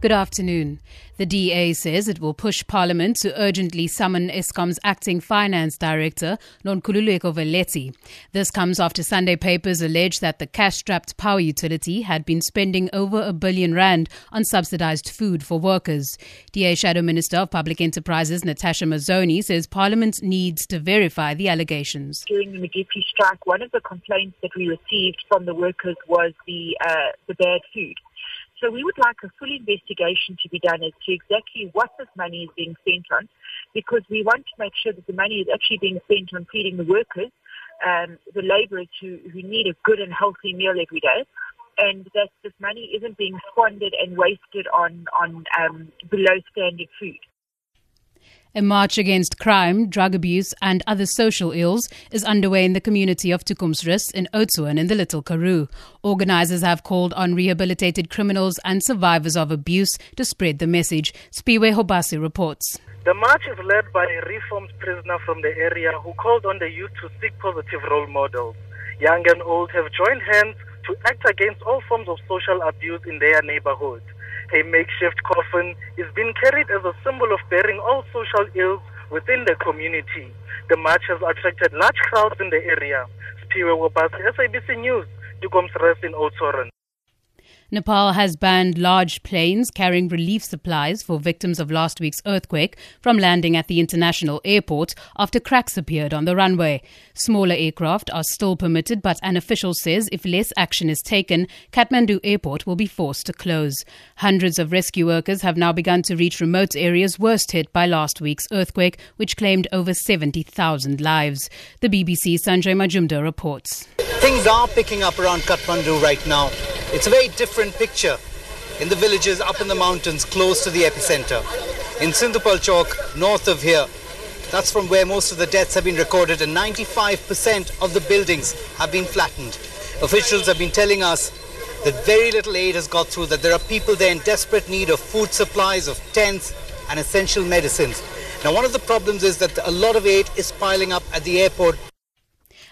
Good afternoon. The DA says it will push Parliament to urgently summon Eskom's acting finance director, Nonkululeko Veleti. This comes after Sunday papers allege that the cash-strapped power utility had been spending over a billion rand on subsidized food for workers. DA Shadow Minister of Public Enterprises Natasha Mazzone says Parliament needs to verify the allegations. During the McGiffey strike, one of the complaints that we received from the workers was the uh, the bad food. So we would like a full investigation to be done as to exactly what this money is being spent on, because we want to make sure that the money is actually being spent on feeding the workers, um, the labourers who, who need a good and healthy meal every day, and that this money isn't being squandered and wasted on, on um, below standard food. A march against crime, drug abuse, and other social ills is underway in the community of Toekomsrus in Oudtshoorn in the Little Karoo. Organizers have called on rehabilitated criminals and survivors of abuse to spread the message. Spiwe Hobasi reports. The march is led by a reformed prisoner from the area who called on the youth to seek positive role models. Young and old have joined hands to act against all forms of social abuse in their neighborhood. A makeshift coffin is being carried as a symbol of bearing all social ills within the community. The march has attracted large crowds in the area. Spiwe Wabas, SABC News, Toekomsrus in Oudtshoorn. Nepal has banned large planes carrying relief supplies for victims of last week's earthquake from landing at the international airport after cracks appeared on the runway. Smaller aircraft are still permitted, but an official says if less action is taken, Kathmandu airport will be forced to close. Hundreds of rescue workers have now begun to reach remote areas worst hit by last week's earthquake, which claimed over 70,000 lives. The BBC Sanjoy Majumder reports. Things are picking up around Kathmandu right now. It's a very different picture in the villages up in the mountains close to the epicenter. In Sindhupalchowk, north of here, that's from where most of the deaths have been recorded and 95% of the buildings have been flattened. Officials have been telling us that very little aid has got through, that there are people there in desperate need of food supplies, of tents and essential medicines. Now one of the problems is that a lot of aid is piling up at the airport.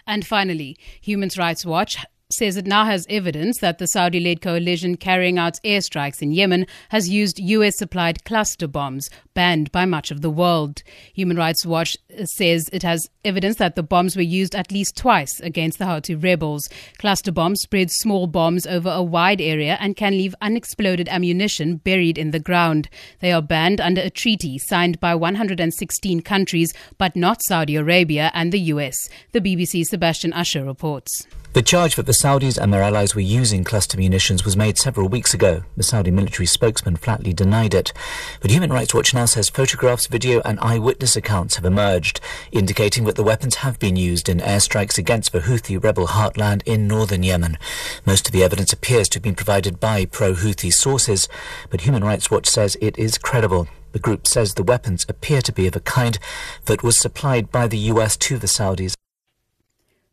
And finally, Human Rights Watch says it now has evidence that the Saudi led coalition carrying out airstrikes in Yemen has used US supplied cluster bombs banned by much of the world. Human Rights Watch says it has evidence that the bombs were used at least twice against the Houthi rebels. Cluster bombs spread small bombs over a wide area and can leave unexploded ammunition buried in the ground. They are banned under a treaty signed by 116 countries, but not Saudi Arabia and the US. The BBC's Sebastian Usher reports. The charge that the Saudis and their allies were using cluster munitions was made several weeks ago. The Saudi military spokesman flatly denied it. But Human Rights Watch now says photographs, video, and eyewitness accounts have emerged, indicating that the weapons have been used in airstrikes against the Houthi rebel heartland in northern Yemen. Most of the evidence appears to have been provided by pro Houthi sources, but Human Rights Watch says it is credible. The group says the weapons appear to be of a kind that was supplied by the US to the Saudis.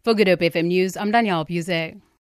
For Good Hope FM News, I'm Danielle Buzet.